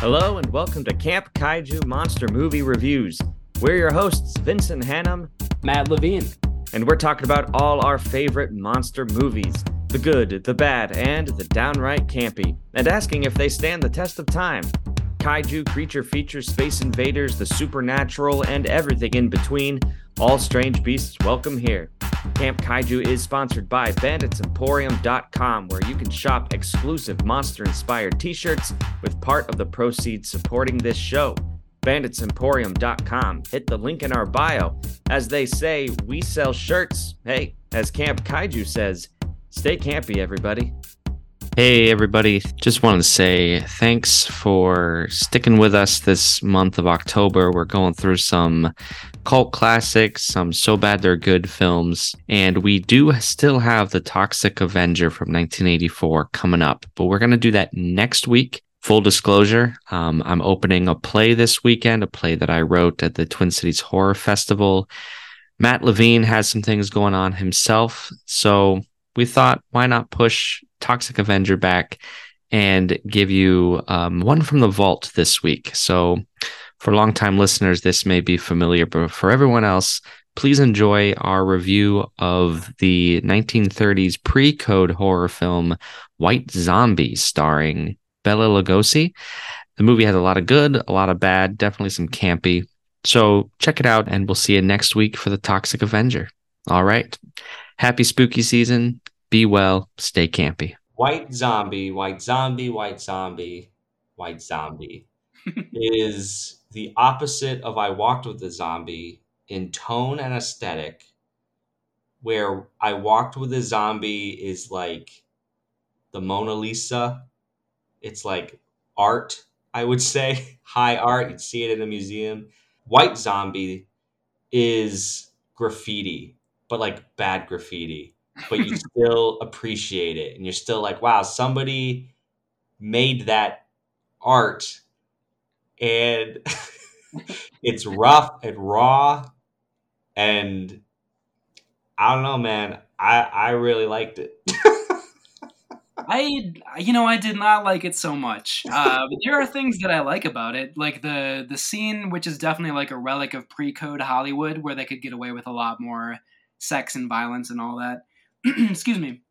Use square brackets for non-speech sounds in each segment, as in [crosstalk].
Hello and welcome to Camp Kaiju Monster Movie Reviews. We're your hosts, Vincent Hannam, Matt Levine, and we're talking about all our favorite monster movies the good, the bad, and the downright campy, and asking if they stand the test of time. Kaiju creature features space invaders, the supernatural, and everything in between. All strange beasts welcome here. Camp Kaiju is sponsored by BanditsEmporium.com, where you can shop exclusive monster inspired t shirts with part of the proceeds supporting this show. BanditsEmporium.com. Hit the link in our bio. As they say, we sell shirts. Hey, as Camp Kaiju says, stay campy, everybody. Hey, everybody. Just wanted to say thanks for sticking with us this month of October. We're going through some cult classics, some so bad they're good films, and we do still have The Toxic Avenger from 1984 coming up, but we're going to do that next week. Full disclosure, um, I'm opening a play this weekend, a play that I wrote at the Twin Cities Horror Festival. Matt Levine has some things going on himself, so we thought, why not push Toxic Avenger back and give you um, one from the vault this week? So, for longtime listeners, this may be familiar, but for everyone else, please enjoy our review of the 1930s pre code horror film White Zombie, starring Bela Lugosi. The movie has a lot of good, a lot of bad, definitely some campy. So check it out, and we'll see you next week for the Toxic Avenger. All right. Happy spooky season. Be well. Stay campy. White Zombie, White Zombie, White Zombie, White Zombie [laughs] is the opposite of I Walked with a Zombie in tone and aesthetic, where I Walked with a Zombie is like the Mona Lisa. It's like art, I would say, [laughs] high art. You'd see it in a museum. White Zombie is graffiti, but like bad graffiti but you [laughs] still appreciate it and you're still like wow somebody made that art and [laughs] it's rough and raw and i don't know man i i really liked it I, you know, I did not like it so much. Uh, there are things that I like about it, like the the scene, which is definitely like a relic of pre-code Hollywood, where they could get away with a lot more sex and violence and all that. [clears throat] excuse me.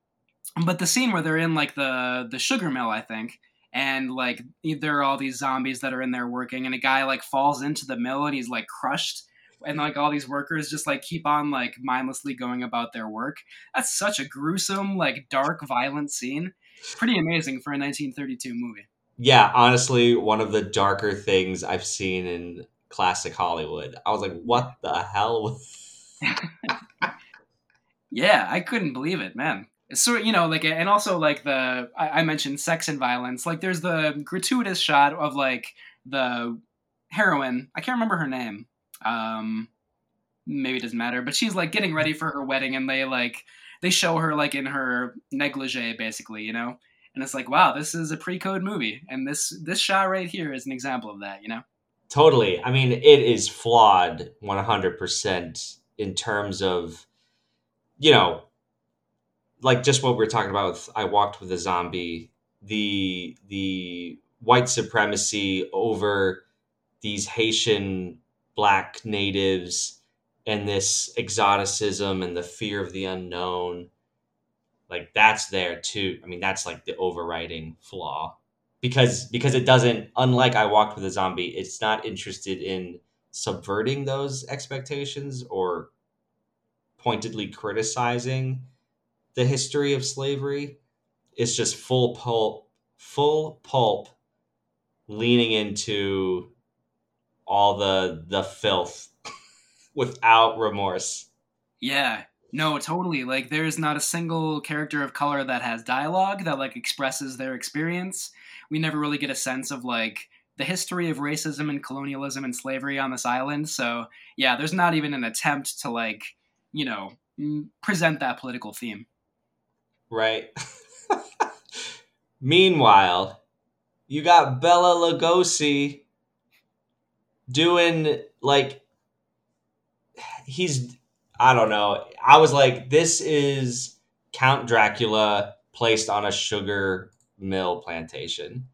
But the scene where they're in like the the sugar mill i think and like there are all these zombies that are in there working and a guy like falls into the mill and he's like crushed and like all these workers just like keep on like mindlessly going about their work. That's such a gruesome like dark violent scene. Pretty amazing for a 1932 movie. Yeah honestly one of the darker things i've seen in classic hollywood. I was like what the hell [laughs] Yeah, I couldn't believe it, man. It's so you know, like, and also like the I, I mentioned sex and violence. Like, there's the gratuitous shot of like the heroine. I can't remember her name. Um, maybe it doesn't matter, but she's like getting ready for her wedding, and they like they show her like in her negligee, basically, you know. And it's like, wow, this is a pre-code movie, and this this shot right here is an example of that, you know. Totally. I mean, it is flawed 100% in terms of you know, like just what we are talking about with I walked with a zombie, the the white supremacy over these Haitian black natives and this exoticism and the fear of the unknown like that's there too. I mean that's like the overriding flaw because because it doesn't unlike i walked with a zombie it's not interested in subverting those expectations or pointedly criticizing the history of slavery. It's just full pulp, full pulp, leaning into all the the filth [laughs] without remorse. Yeah, no, totally. Like there's not a single character of color that has dialogue that like expresses their experience. We never really get a sense of like the history of racism and colonialism and slavery on this island. So, yeah, there's not even an attempt to like you know, present that political theme. Right. [laughs] Meanwhile, you got Bela Lugosi doing like he's I don't know. I was like, this is Count Dracula placed on a sugar mill plantation.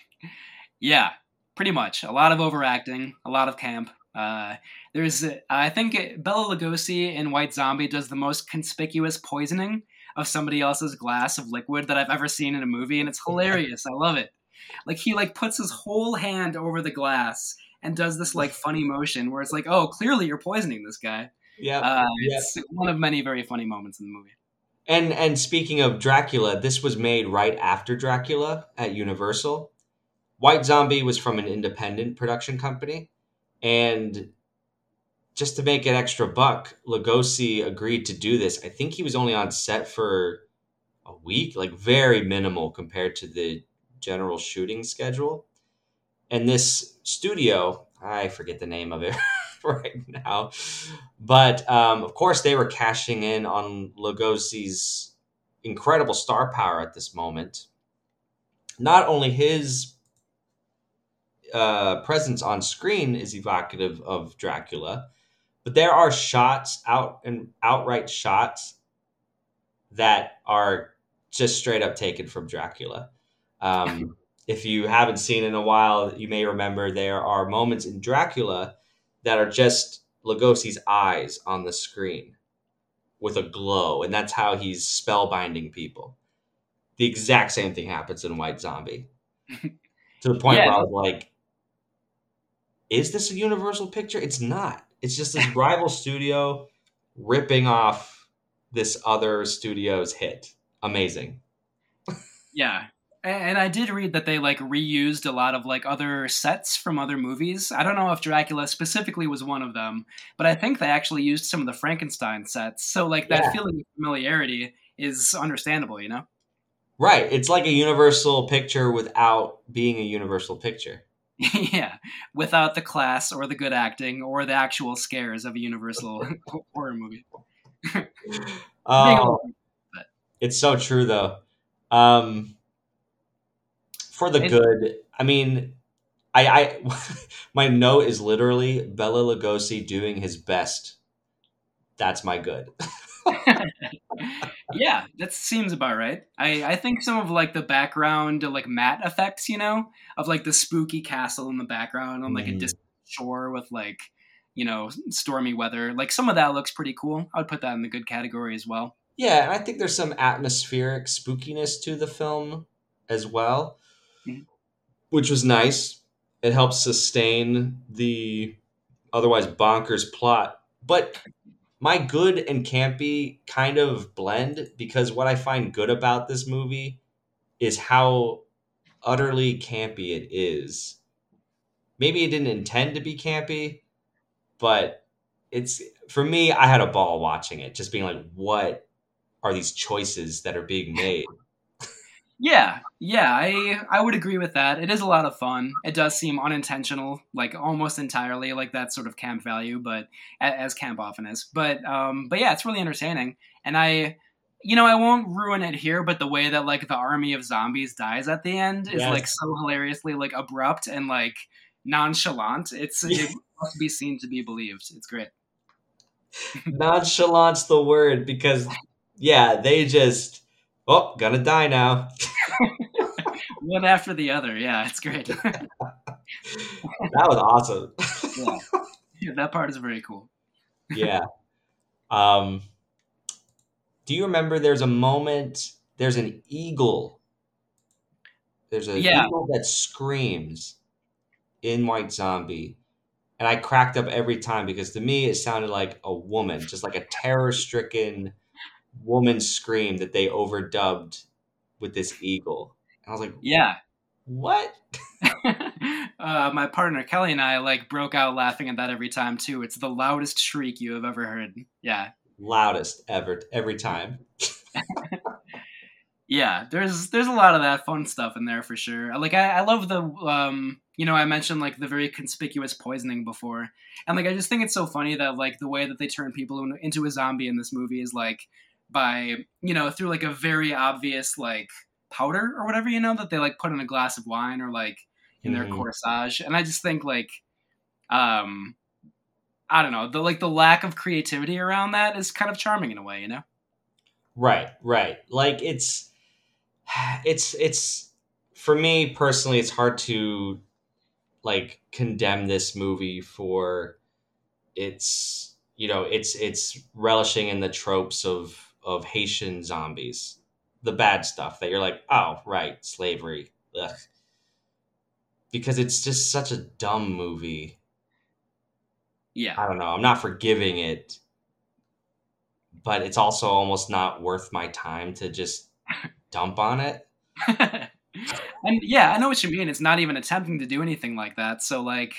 [laughs] yeah, pretty much. A lot of overacting, a lot of camp. Uh, there's, I think Bela Lugosi in White Zombie does the most conspicuous poisoning of somebody else's glass of liquid that I've ever seen in a movie, and it's hilarious. I love it. Like he like puts his whole hand over the glass and does this like funny motion where it's like, oh, clearly you're poisoning this guy. Yeah, uh, it's one of many very funny moments in the movie. And and speaking of Dracula, this was made right after Dracula at Universal. White Zombie was from an independent production company, and just to make an extra buck, Lugosi agreed to do this. I think he was only on set for a week, like very minimal compared to the general shooting schedule. And this studio, I forget the name of it [laughs] right now, but um, of course they were cashing in on Lugosi's incredible star power at this moment. Not only his uh, presence on screen is evocative of Dracula, but there are shots out and outright shots that are just straight up taken from Dracula. Um, [laughs] if you haven't seen in a while, you may remember there are moments in Dracula that are just Lugosi's eyes on the screen with a glow, and that's how he's spellbinding people. The exact same thing happens in White Zombie. [laughs] to the point yeah. where I was like, is this a universal picture? It's not. It's just this rival studio ripping off this other studio's hit. Amazing. Yeah. And I did read that they like reused a lot of like other sets from other movies. I don't know if Dracula specifically was one of them, but I think they actually used some of the Frankenstein sets. So like that yeah. feeling of familiarity is understandable, you know? Right. It's like a universal picture without being a universal picture. [laughs] yeah, without the class or the good acting or the actual scares of a Universal [laughs] horror movie. [laughs] oh, it's so true though. Um, for the good, I mean, I, I my note is literally Bela Lugosi doing his best. That's my good. Yeah, that seems about right. I, I think some of like the background like matte effects, you know, of like the spooky castle in the background on like mm. a distant shore with like, you know, stormy weather. Like some of that looks pretty cool. I would put that in the good category as well. Yeah, and I think there's some atmospheric spookiness to the film as well, mm-hmm. which was nice. It helps sustain the otherwise bonkers plot. But my good and campy kind of blend because what I find good about this movie is how utterly campy it is. Maybe it didn't intend to be campy, but it's for me, I had a ball watching it, just being like, what are these choices that are being made? Yeah, yeah, I I would agree with that. It is a lot of fun. It does seem unintentional, like almost entirely, like that sort of camp value, but as camp often is. But um, but yeah, it's really entertaining, and I. You know, I won't ruin it here, but the way that like the army of zombies dies at the end is yes. like so hilariously like abrupt and like nonchalant. It's [laughs] it must be seen to be believed. It's great. Nonchalant's the word because yeah, they just oh, gonna die now. [laughs] One after the other. Yeah, it's great. [laughs] that was awesome. yeah. yeah, that part is very cool. yeah. Um, do you remember there's a moment, there's an eagle. There's a yeah. eagle that screams in White Zombie. And I cracked up every time because to me it sounded like a woman, just like a terror stricken woman scream that they overdubbed with this eagle. And I was like, yeah, what? [laughs] uh, my partner Kelly and I like broke out laughing at that every time too. It's the loudest shriek you have ever heard. Yeah, loudest ever every time. [laughs] yeah, there's there's a lot of that fun stuff in there for sure. Like I, I love the um you know I mentioned like the very conspicuous poisoning before, and like I just think it's so funny that like the way that they turn people into a zombie in this movie is like by you know through like a very obvious like powder or whatever you know that they like put in a glass of wine or like in their Mhm. corsage, and I just think like, um, I don't know, the like the lack of creativity around that is kind of charming in a way, you know. Right, right. Like it's it's it's for me personally it's hard to like condemn this movie for its you know, it's it's relishing in the tropes of of Haitian zombies. The bad stuff that you're like, "Oh, right, slavery." Ugh. Because it's just such a dumb movie. Yeah, I don't know. I'm not forgiving it, but it's also almost not worth my time to just [laughs] dump on it. [laughs] and yeah, I know what you mean. It's not even attempting to do anything like that. So like,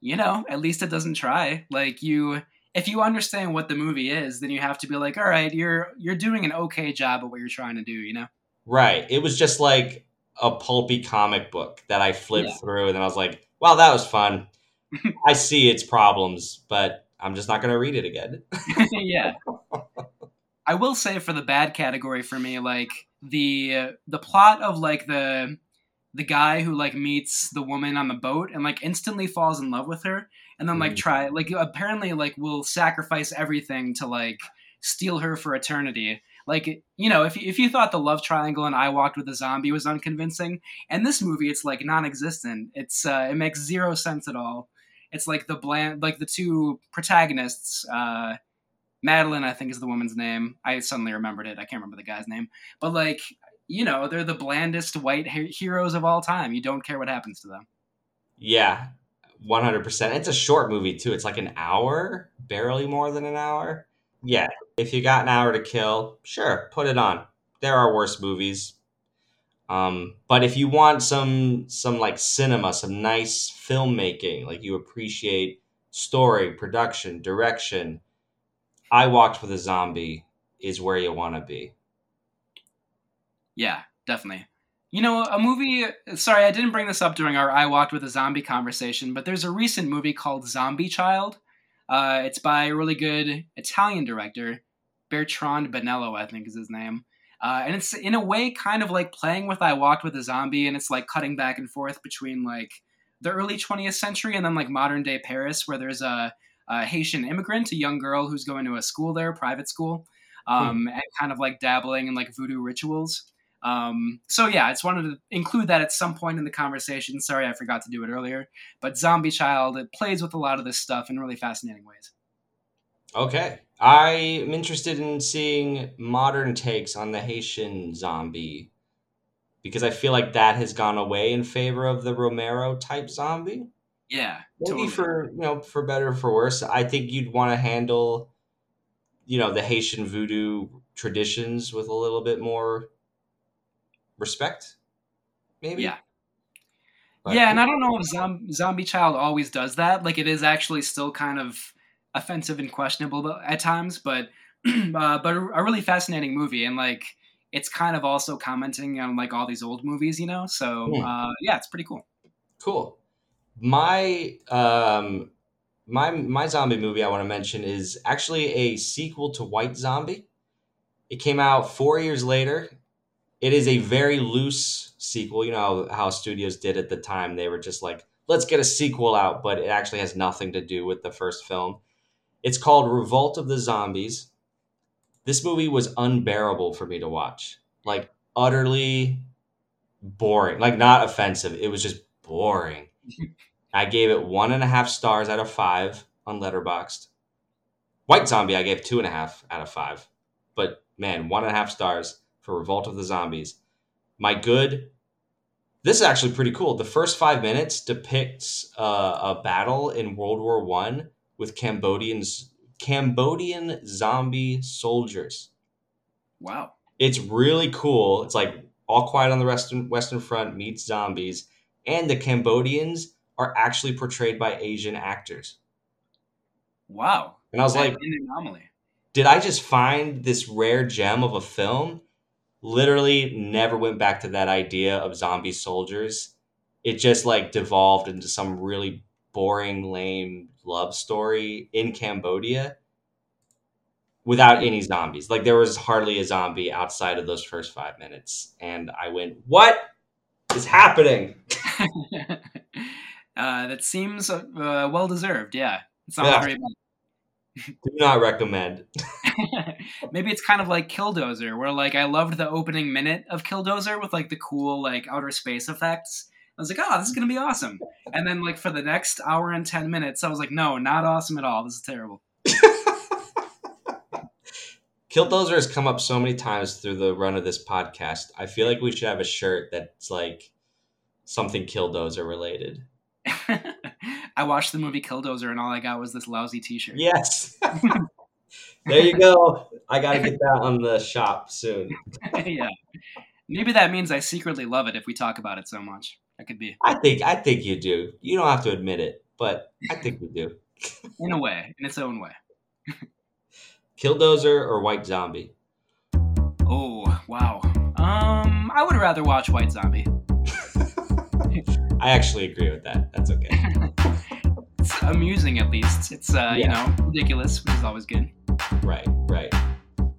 you know, at least it doesn't try. Like you if you understand what the movie is, then you have to be like, all right, you're you're doing an okay job at what you're trying to do, you know? Right. It was just like a pulpy comic book that I flipped Yeah. through, and then I was like, "Wow, that was fun." [laughs] I see its problems, but I'm just not going to read it again. [laughs] [laughs] yeah. I will say for the bad category for me, like the the plot of like the the guy who like meets the woman on the boat and like instantly falls in love with her and then like Mhm. try like apparently like will sacrifice everything to like steal her for eternity. Like you know, if if you thought the love triangle and I walked with a zombie was unconvincing, and this movie it's like non-existent. It's uh, it makes zero sense at all. It's like the bland like the two protagonists. Uh, Madeline, I think is the woman's name. I suddenly remembered it. I can't remember the guy's name. But like, you know, they're the blandest white he- heroes of all time. You don't care what happens to them. Yeah, 100%. It's a short movie, too. It's like an hour, barely more than an hour. Yeah, if you got an hour to kill, sure, put it on. There are worse movies. Um, but if you want some some like cinema, some nice filmmaking, like you appreciate story, production, direction, I Walked with a Zombie is where you want to be. Yeah, definitely. You know, a movie. Sorry, I didn't bring this up during our I Walked with a Zombie conversation, but there's a recent movie called Zombie Child. Uh, it's by a really good Italian director, Bertrand Bonello, I think is his name. Uh, and it's in a way kind of like playing with I Walked with a Zombie, and it's like cutting back and forth between like the early 20th century and then like modern day Paris, where there's a, a Haitian immigrant, a young girl who's going to a school there, private school, um, and kind of like dabbling in like voodoo rituals. Um, so yeah, I just wanted to include that at some point in the conversation. Sorry, I forgot to do it earlier. But Zombie Child, it plays with a lot of this stuff in really fascinating ways. Okay. I'm interested in seeing modern takes on the Haitian zombie because I feel like that has gone away in favor of the Romero type zombie. Yeah, Maybe totally. for you know, for better or for worse. I think you'd want to handle, you know, the Haitian voodoo traditions with a little bit more respect. Maybe. Yeah. But- yeah, and I don't know if Zom- Zombie Child always does that. Like, it is actually still kind of offensive and questionable at times, but [clears throat] uh, but a really fascinating movie, and like it's kind of also commenting on like all these old movies, you know. So Hmm. uh, yeah, it's pretty cool. Cool. My um my my zombie movie I want to mention is actually a sequel to White Zombie. It came out 4 years later. It is a very loose sequel. You know how, how studios did at the time. They were just like, "Let's get a sequel out," but it actually has nothing to do with the first film. It's called Revolt of the Zombies. This movie was unbearable for me to watch. Like utterly boring. Like not offensive. It was just boring. I gave it one and a half stars out of five on Letterboxd. White Zombie, I gave two and a half out of five. But man, one and a half stars for Revolt of the Zombies. My good. This is actually pretty cool. The first five minutes depicts uh, a battle in World War One with Cambodians, Cambodian zombie soldiers Wow. it's really cool. It's like All Quiet on the Western Western Front meets zombies, and the Cambodians are actually portrayed by Asian actors. Wow. And I was like, an anomaly. did I just find this rare gem of a film? Literally never went back to that idea of zombie soldiers. It just like devolved into some really boring, lame love story in Cambodia. without any zombies. Like there was hardly a zombie outside of those first five minutes, and I went, "What is happening?" [laughs] uh, that seems uh, well deserved. Yeah, it's not Yeah. very. Do not recommend. [laughs] Maybe it's kind of like Killdozer, where like I loved the opening minute of Killdozer with like the cool like outer space effects. I was like, oh, this is gonna be awesome. And then like for the next hour and ten minutes, I was like, no, not awesome at all. This is terrible. [laughs] Killdozer has come up so many times through the run of this podcast. I feel like we should have a shirt that's like something Killdozer related. [laughs] I watched the movie Killdozer, and all I got was this lousy T-shirt. Yes. [laughs] there you go. I got to get that on the shop soon. [laughs] yeah. Maybe that means I secretly love it if we talk about it so much. That could be, I think I think you do. You don't have to admit it, but I think you do. [laughs] in a way, in its own way. Killdozer or White Zombie? Oh wow. Um, I would rather watch White Zombie. I actually agree with that. That's okay. It's amusing at least. It's uh, you know, ridiculous, which is always good. Right, right.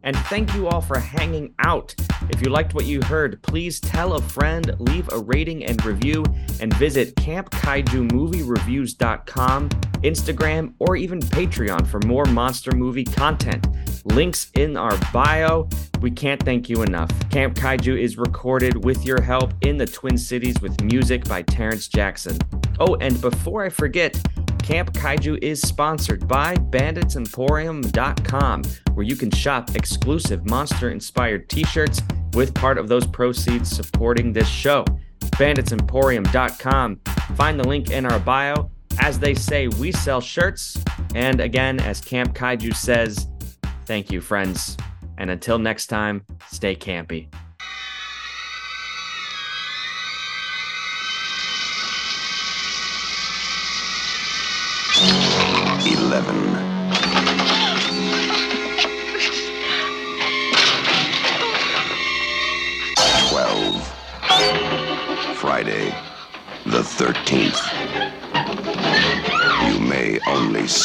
And thank you all for hanging out. If you liked what you heard, please tell a friend, leave a rating and review, and visit campkaijumoviereviews.com, Instagram, or even Patreon for more monster movie content. Links in our bio. We can't thank you enough. Camp Kaiju is recorded with your help in the Twin Cities with music by Terrence Jackson. Oh, and before I forget, Camp Kaiju is sponsored by banditsemporium.com, where you can shop exclusive monster inspired t shirts with part of those proceeds supporting this show. Banditsemporium.com. Find the link in our bio. As they say, we sell shirts. And again, as Camp Kaiju says, thank you, friends. And until next time, stay campy.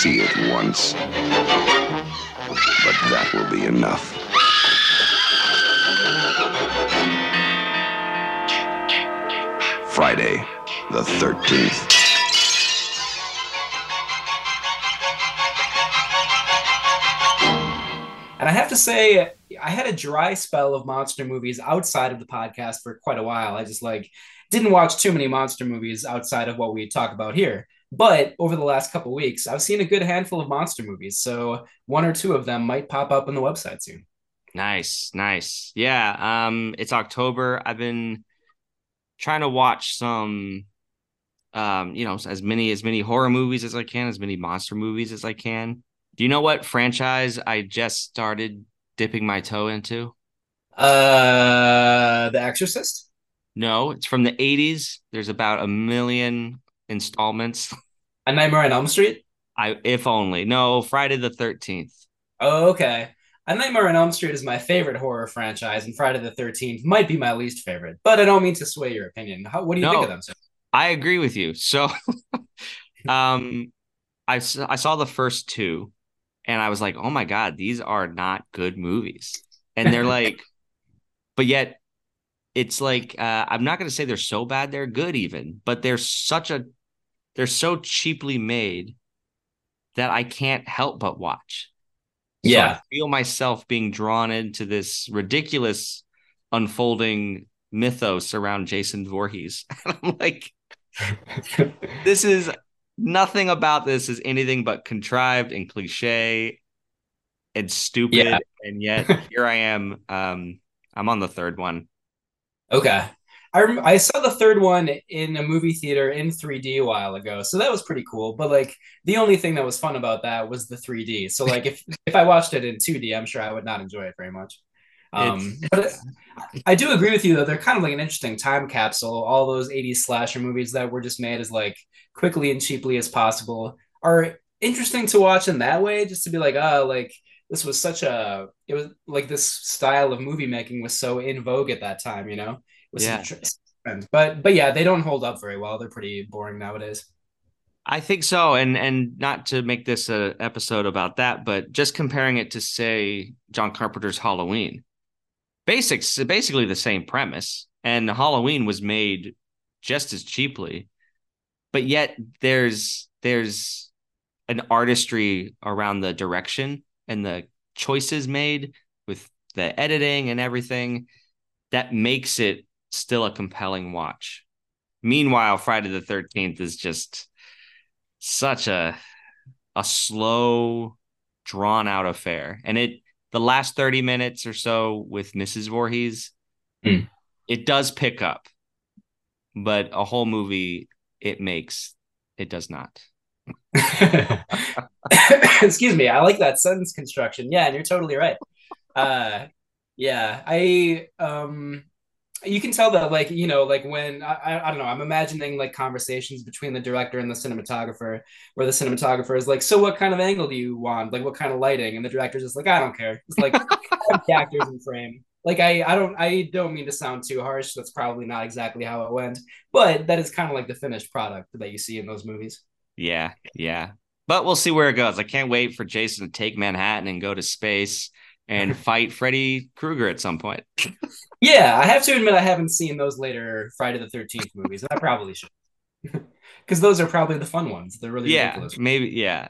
See it once, but that will be enough. Friday, the 13th. And I have to say, I had a dry spell of monster movies outside of the podcast for quite a while. I just like didn't watch too many monster movies outside of what we talk about here. But over the last couple weeks, I've seen a good handful of monster movies. So one or two of them might pop up on the website soon. Nice, nice. Yeah, um it's October. I've been trying to watch some um, you know, as many as many horror movies as I can, as many monster movies as I can. Do you know what franchise I just started dipping my toe into? Uh, The Exorcist. No, it's from the 80s. There's about a million installments. A Nightmare on Elm Street. I if only. No, Friday the 13th. Oh, okay. A Nightmare on Elm Street is my favorite horror franchise, and Friday the Thirteenth might be my least favorite. But I don't mean to sway your opinion. How, what do you No. think of them? sir? I agree with you. So [laughs] um I I saw the first two and I was like, "Oh my god, these are not good movies." And they're [laughs] like but yet it's like uh I'm not going to say they're so bad they're good even, but they're such a they're so cheaply made that I can't help but watch. Yeah. I feel myself being drawn into this ridiculous unfolding mythos around Jason Voorhees. [laughs] And I'm like, [laughs] this is nothing about this is anything but contrived and cliche and stupid. Yeah. And yet [laughs] here I am. Um, I'm on the third one. Okay. I rem- I saw the third one in a movie theater in 3D a while ago, so that was pretty cool. But like the only thing that was fun about that was the 3D. So like if [laughs] if I watched it in 2D, I'm sure I would not enjoy it very much. Um, but I do agree with you though. They're kind of like an interesting time capsule. All those 80s slasher movies that were just made as like quickly and cheaply as possible are interesting to watch in that way. Just to be like, oh, like this was such a it was like this style of movie making was so in vogue at that time. You know, it was Yeah. But but yeah, they don't hold up very well. They're pretty boring nowadays. I think so, and and not to make this a episode about that, but just comparing it to say John Carpenter's Halloween, basics basically the same premise, and Halloween was made just as cheaply, but yet there's there's an artistry around the direction and the choices made with the editing and everything that makes it still a compelling watch. Meanwhile, Friday the 13th is just such a a slow drawn out affair and it the last 30 minutes or so with Mrs. Voorhees Mm. it does pick up but a whole movie it makes it does not [laughs] Excuse me. I like that sentence construction. Yeah, and you're totally right. Uh, yeah, I um, you can tell that like you know like when I, I don't know I'm imagining like conversations between the director and the cinematographer where the cinematographer is like so what kind of angle do you want like what kind of lighting and the director's just like I don't care it's like the actors in frame like I I don't I don't mean to sound too harsh that's probably not exactly how it went but that is kind of like the finished product that you see in those movies yeah yeah. But we'll see where it goes. I can't wait for jason to take manhattan and go to space and [laughs] fight freddy krueger at some point. Yeah, I have to admit I haven't seen those later Friday the Thirteenth movies, and I probably should, [laughs] because those are probably the fun ones. They're really yeah ridiculous. maybe yeah.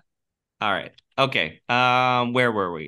All right. Okay um where were we